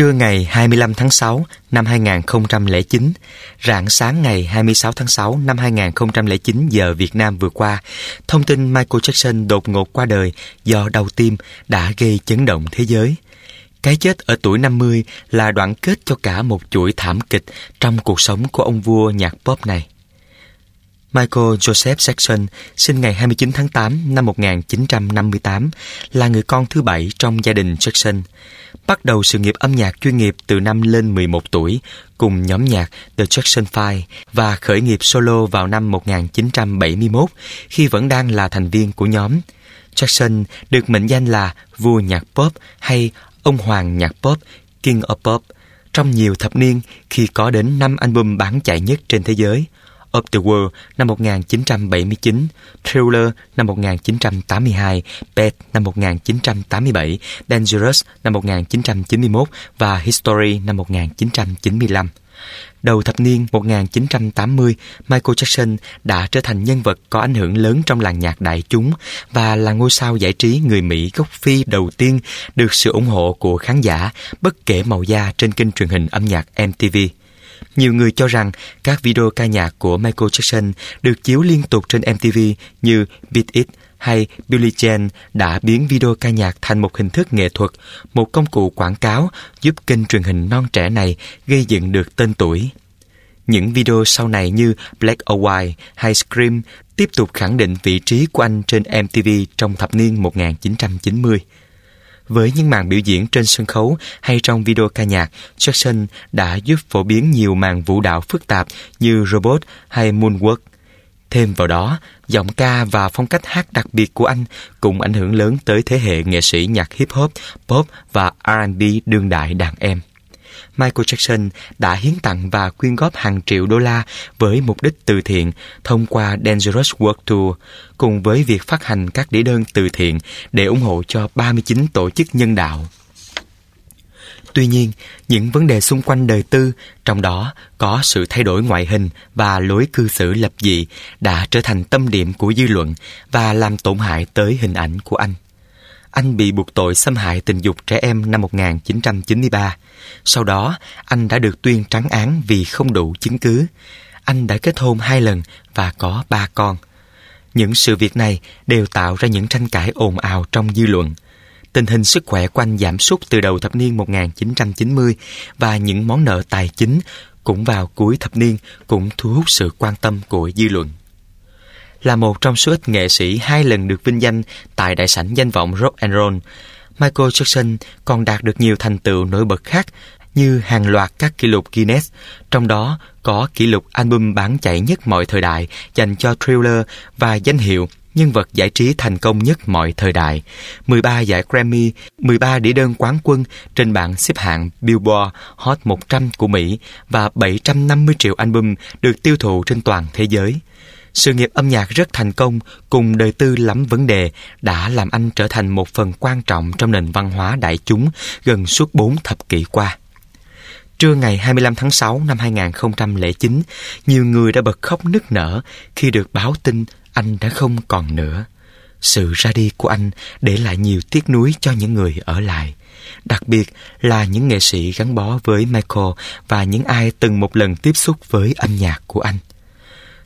Trưa ngày 25 tháng 6 năm 2009, rạng sáng ngày 26 tháng 6 năm 2009 giờ Việt Nam vừa qua, thông tin Michael Jackson đột ngột qua đời do đau tim đã gây chấn động thế giới. Cái chết ở tuổi 50 là đoạn kết cho cả một chuỗi thảm kịch trong cuộc sống của ông vua nhạc pop này. Michael Joseph Jackson sinh ngày 29 tháng 8 năm 1958, là người con thứ bảy trong gia đình Jackson. Bắt đầu sự nghiệp âm nhạc chuyên nghiệp từ năm lên 11 tuổi cùng nhóm nhạc The Jackson Five và khởi nghiệp solo vào năm 1971 khi vẫn đang là thành viên của nhóm. Jackson được mệnh danh là vua nhạc pop hay ông hoàng nhạc pop, King of Pop, trong nhiều thập niên khi có đến 5 album bán chạy nhất trên thế giới – of the World năm 1979, Thriller năm 1982, Pet năm 1987, Dangerous năm 1991 và History năm 1995. Đầu thập niên 1980, Michael Jackson đã trở thành nhân vật có ảnh hưởng lớn trong làng nhạc đại chúng và là ngôi sao giải trí người Mỹ gốc Phi đầu tiên được sự ủng hộ của khán giả bất kể màu da trên kênh truyền hình âm nhạc MTV. Nhiều người cho rằng các video ca nhạc của Michael Jackson được chiếu liên tục trên MTV như Beat It hay Billie Jean đã biến video ca nhạc thành một hình thức nghệ thuật, một công cụ quảng cáo giúp kênh truyền hình non trẻ này gây dựng được tên tuổi. Những video sau này như Black or White hay Scream tiếp tục khẳng định vị trí của anh trên MTV trong thập niên 1990. Với những màn biểu diễn trên sân khấu hay trong video ca nhạc, Jackson đã giúp phổ biến nhiều màn vũ đạo phức tạp như robot hay moonwalk. Thêm vào đó, giọng ca và phong cách hát đặc biệt của anh cũng ảnh hưởng lớn tới thế hệ nghệ sĩ nhạc hip hop, pop và R&B đương đại đàn em. Michael Jackson đã hiến tặng và quyên góp hàng triệu đô la với mục đích từ thiện thông qua Dangerous World Tour, cùng với việc phát hành các đĩa đơn từ thiện để ủng hộ cho 39 tổ chức nhân đạo. Tuy nhiên, những vấn đề xung quanh đời tư, trong đó có sự thay đổi ngoại hình và lối cư xử lập dị đã trở thành tâm điểm của dư luận và làm tổn hại tới hình ảnh của anh anh bị buộc tội xâm hại tình dục trẻ em năm 1993. Sau đó, anh đã được tuyên trắng án vì không đủ chứng cứ. Anh đã kết hôn hai lần và có ba con. Những sự việc này đều tạo ra những tranh cãi ồn ào trong dư luận. Tình hình sức khỏe của anh giảm sút từ đầu thập niên 1990 và những món nợ tài chính cũng vào cuối thập niên cũng thu hút sự quan tâm của dư luận là một trong số ít nghệ sĩ hai lần được vinh danh tại đại sảnh danh vọng rock and roll. Michael Jackson còn đạt được nhiều thành tựu nổi bật khác như hàng loạt các kỷ lục Guinness, trong đó có kỷ lục album bán chạy nhất mọi thời đại dành cho Thriller và danh hiệu nhân vật giải trí thành công nhất mọi thời đại, 13 giải Grammy, 13 đĩa đơn quán quân trên bảng xếp hạng Billboard Hot 100 của Mỹ và 750 triệu album được tiêu thụ trên toàn thế giới. Sự nghiệp âm nhạc rất thành công cùng đời tư lắm vấn đề đã làm anh trở thành một phần quan trọng trong nền văn hóa đại chúng gần suốt bốn thập kỷ qua. Trưa ngày 25 tháng 6 năm 2009, nhiều người đã bật khóc nức nở khi được báo tin anh đã không còn nữa. Sự ra đi của anh để lại nhiều tiếc nuối cho những người ở lại, đặc biệt là những nghệ sĩ gắn bó với Michael và những ai từng một lần tiếp xúc với âm nhạc của anh.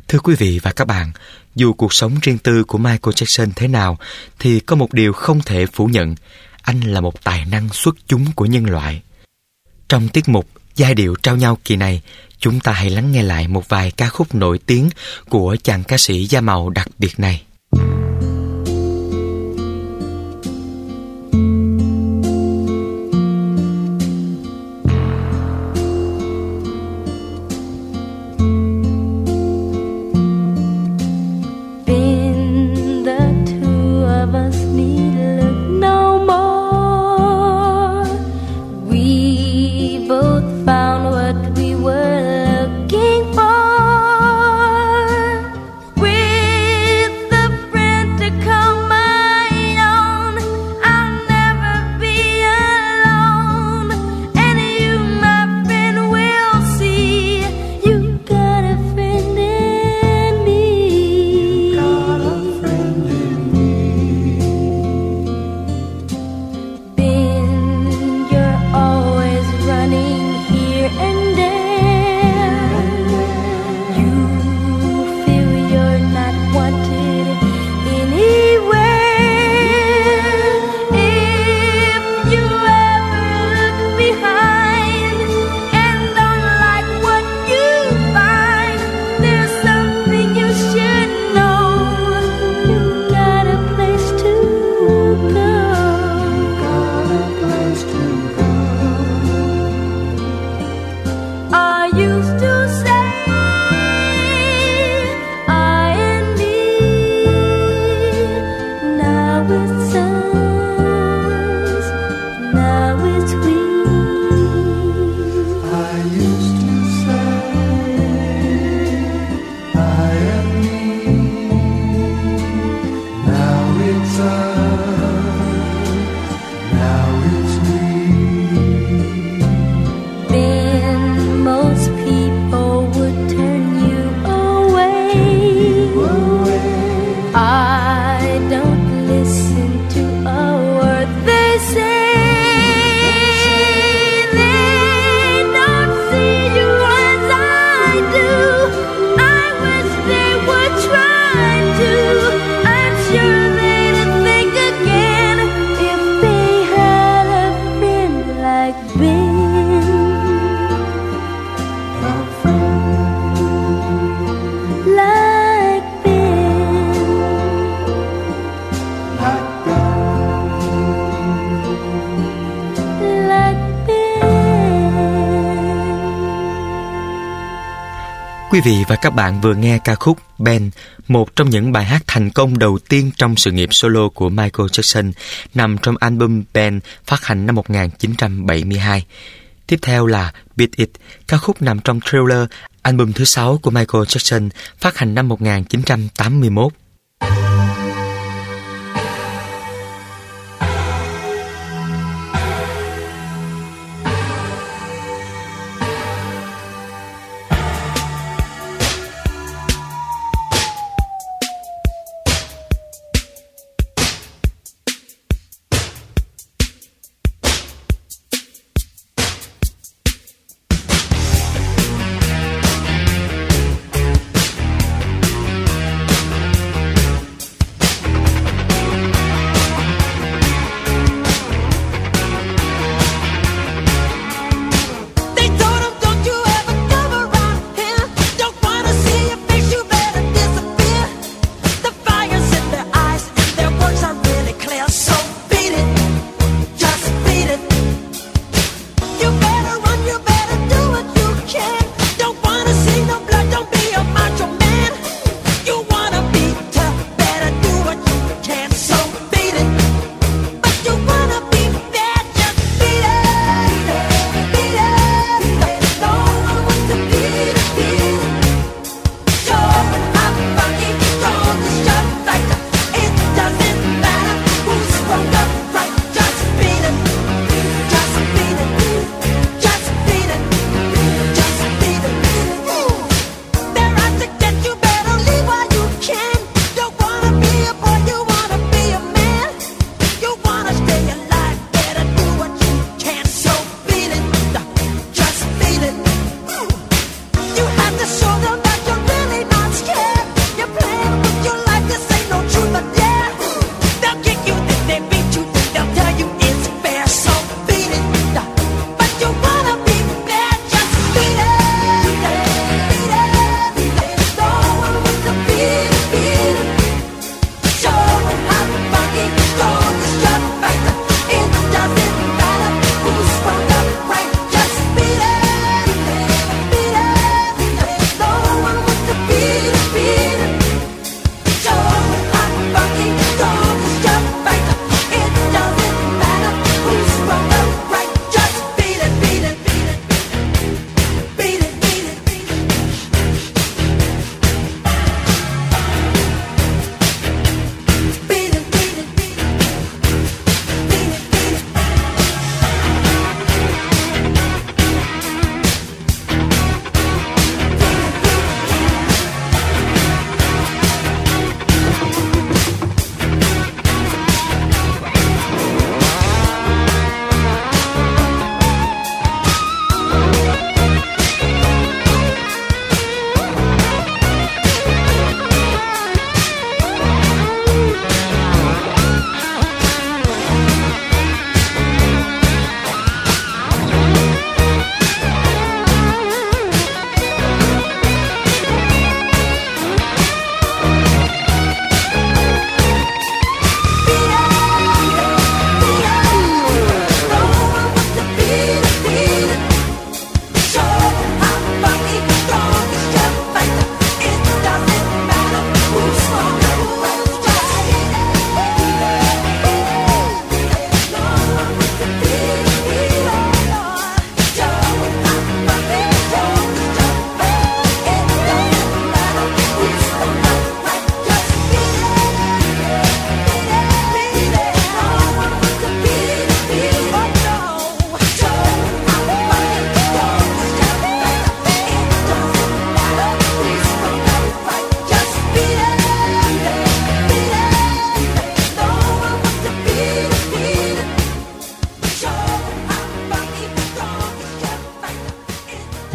Thưa quý vị và các bạn, dù cuộc sống riêng tư của Michael Jackson thế nào, thì có một điều không thể phủ nhận, anh là một tài năng xuất chúng của nhân loại. Trong tiết mục Giai điệu trao nhau kỳ này, chúng ta hãy lắng nghe lại một vài ca khúc nổi tiếng của chàng ca sĩ da màu đặc biệt này. Quý vị và các bạn vừa nghe ca khúc Ben, một trong những bài hát thành công đầu tiên trong sự nghiệp solo của Michael Jackson, nằm trong album Ben phát hành năm 1972. Tiếp theo là Beat It, ca khúc nằm trong Thriller, album thứ sáu của Michael Jackson, phát hành năm 1981.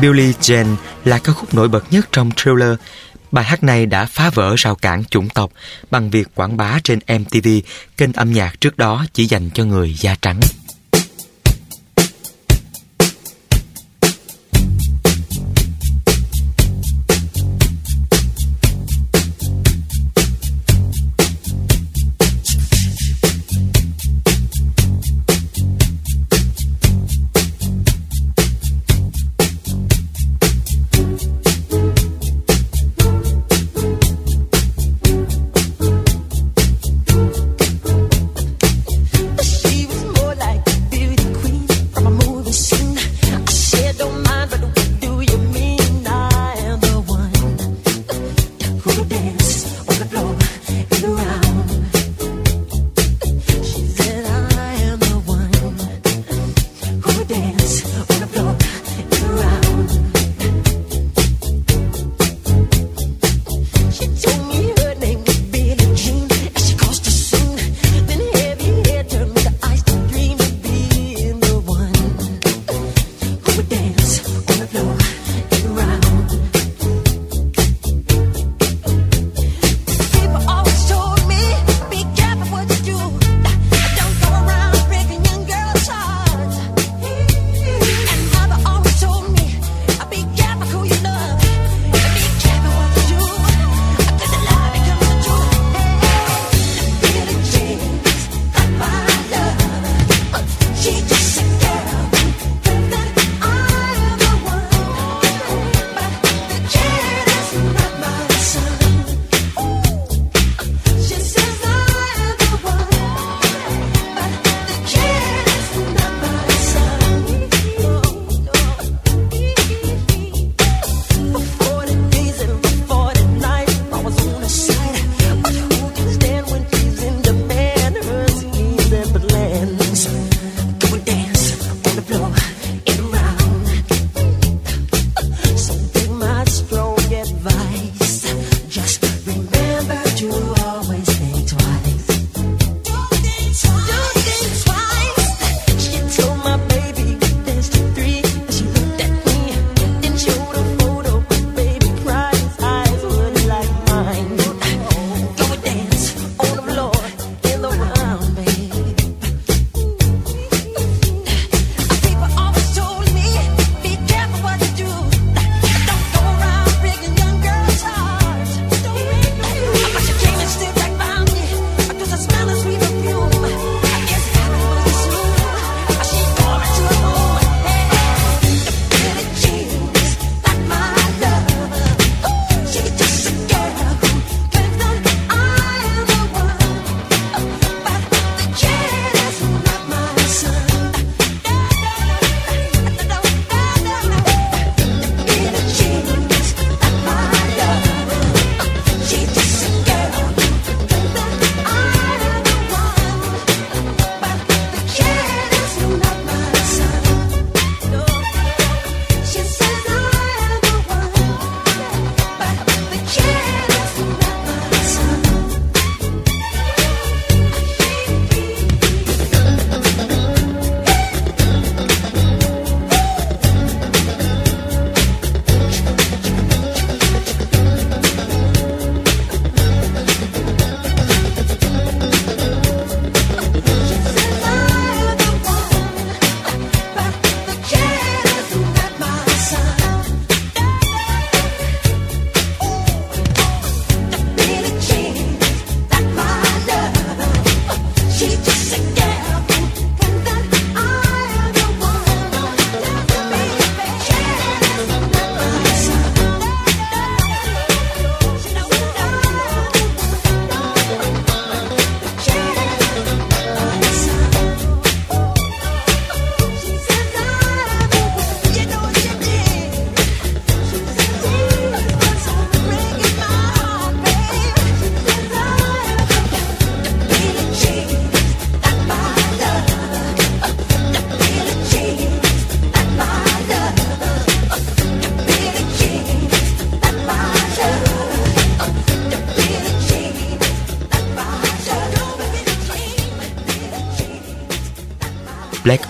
Billy Jean là ca khúc nổi bật nhất trong trailer. Bài hát này đã phá vỡ rào cản chủng tộc bằng việc quảng bá trên MTV, kênh âm nhạc trước đó chỉ dành cho người da trắng.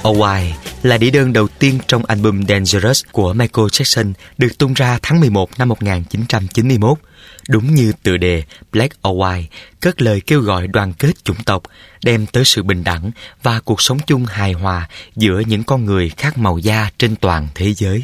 Black or White là đĩa đơn đầu tiên trong album Dangerous của Michael Jackson được tung ra tháng 11 năm 1991. Đúng như tựa đề Black or White, cất lời kêu gọi đoàn kết chủng tộc, đem tới sự bình đẳng và cuộc sống chung hài hòa giữa những con người khác màu da trên toàn thế giới.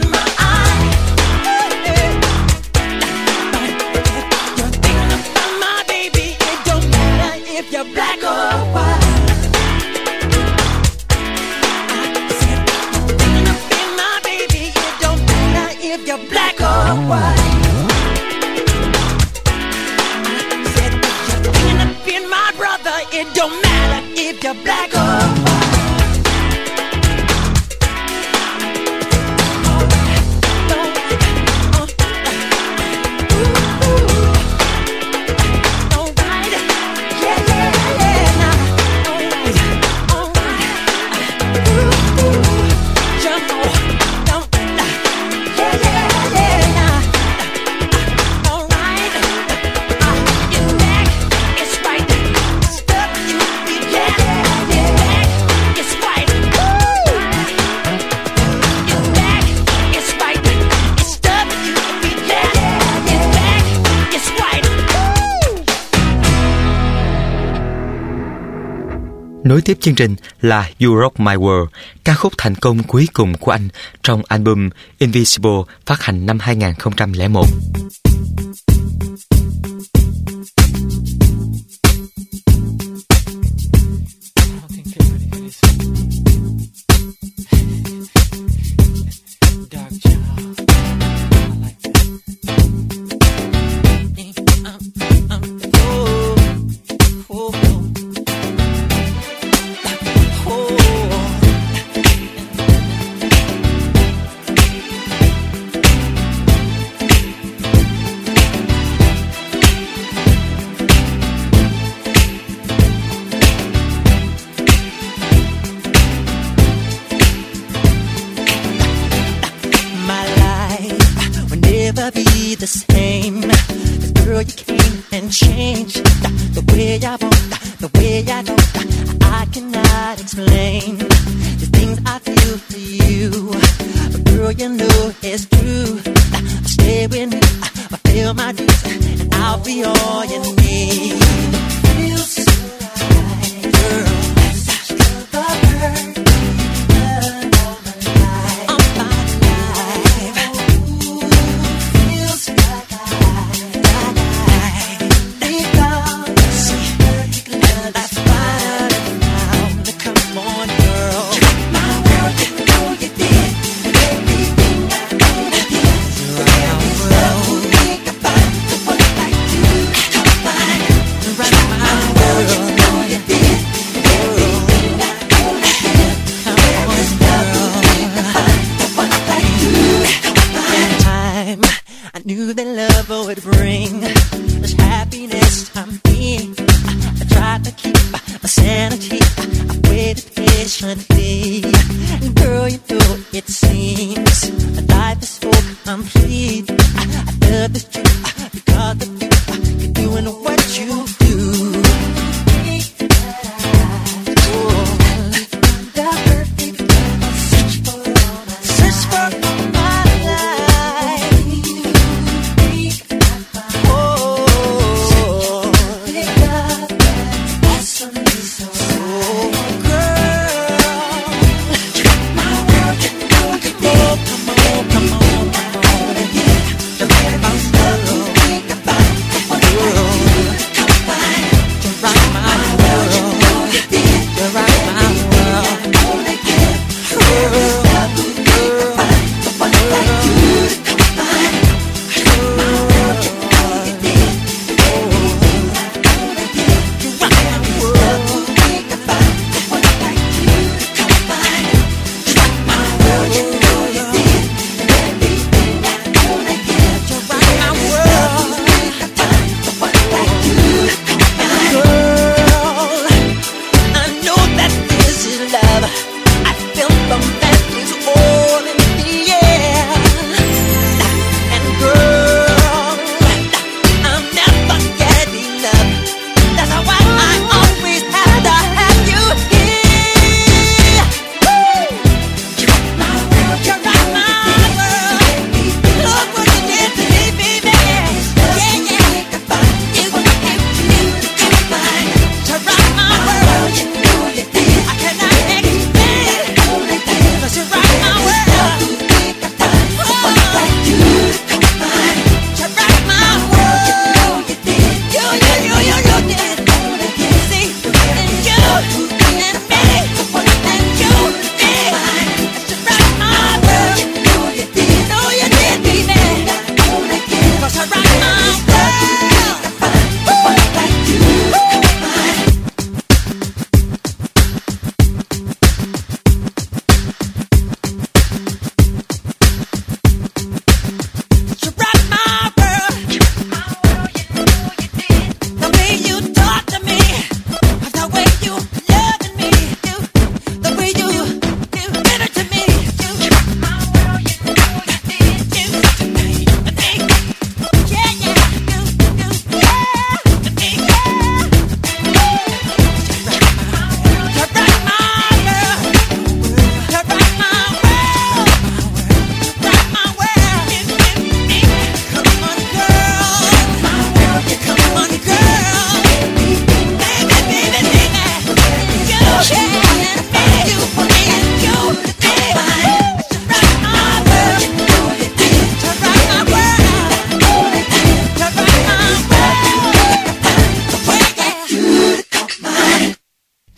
Nối tiếp chương trình là You Rock My World, ca khúc thành công cuối cùng của anh trong album Invisible phát hành năm 2001.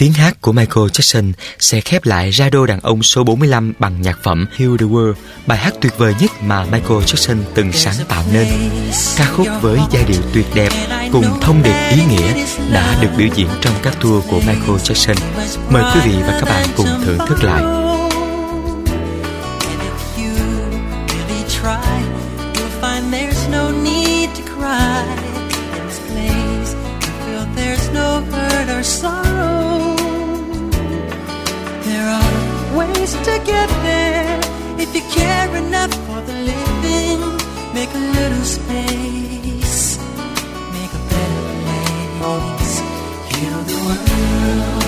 Tiếng hát của Michael Jackson sẽ khép lại radio đàn ông số 45 bằng nhạc phẩm Heal the World, bài hát tuyệt vời nhất mà Michael Jackson từng sáng tạo nên. Ca khúc với giai điệu tuyệt đẹp cùng thông điệp ý nghĩa đã được biểu diễn trong các tour của Michael Jackson. Mời quý vị và các bạn cùng thưởng thức lại. Sorrow. ways to get there. If you care enough for the living, make a little space, make a better place. Heal the world.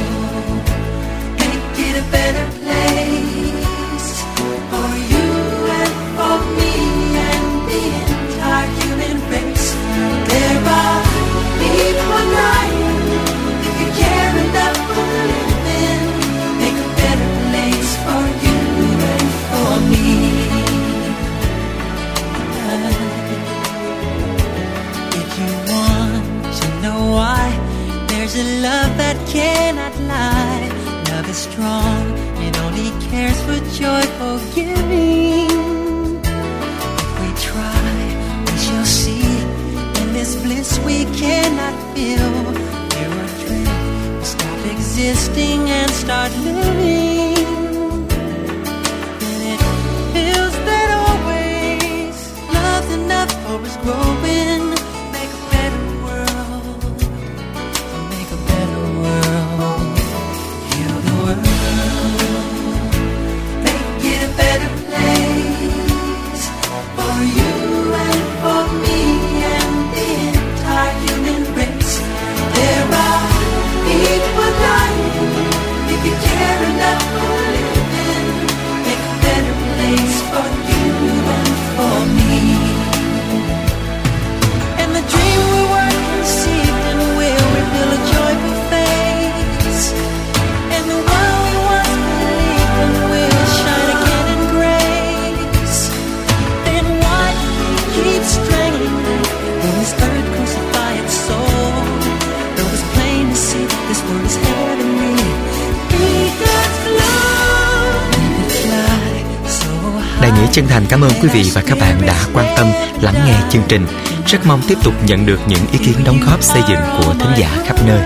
Ơn quý vị và các bạn đã quan tâm, lắng nghe chương trình. Rất mong tiếp tục nhận được những ý kiến đóng góp xây dựng của thính giả khắp nơi.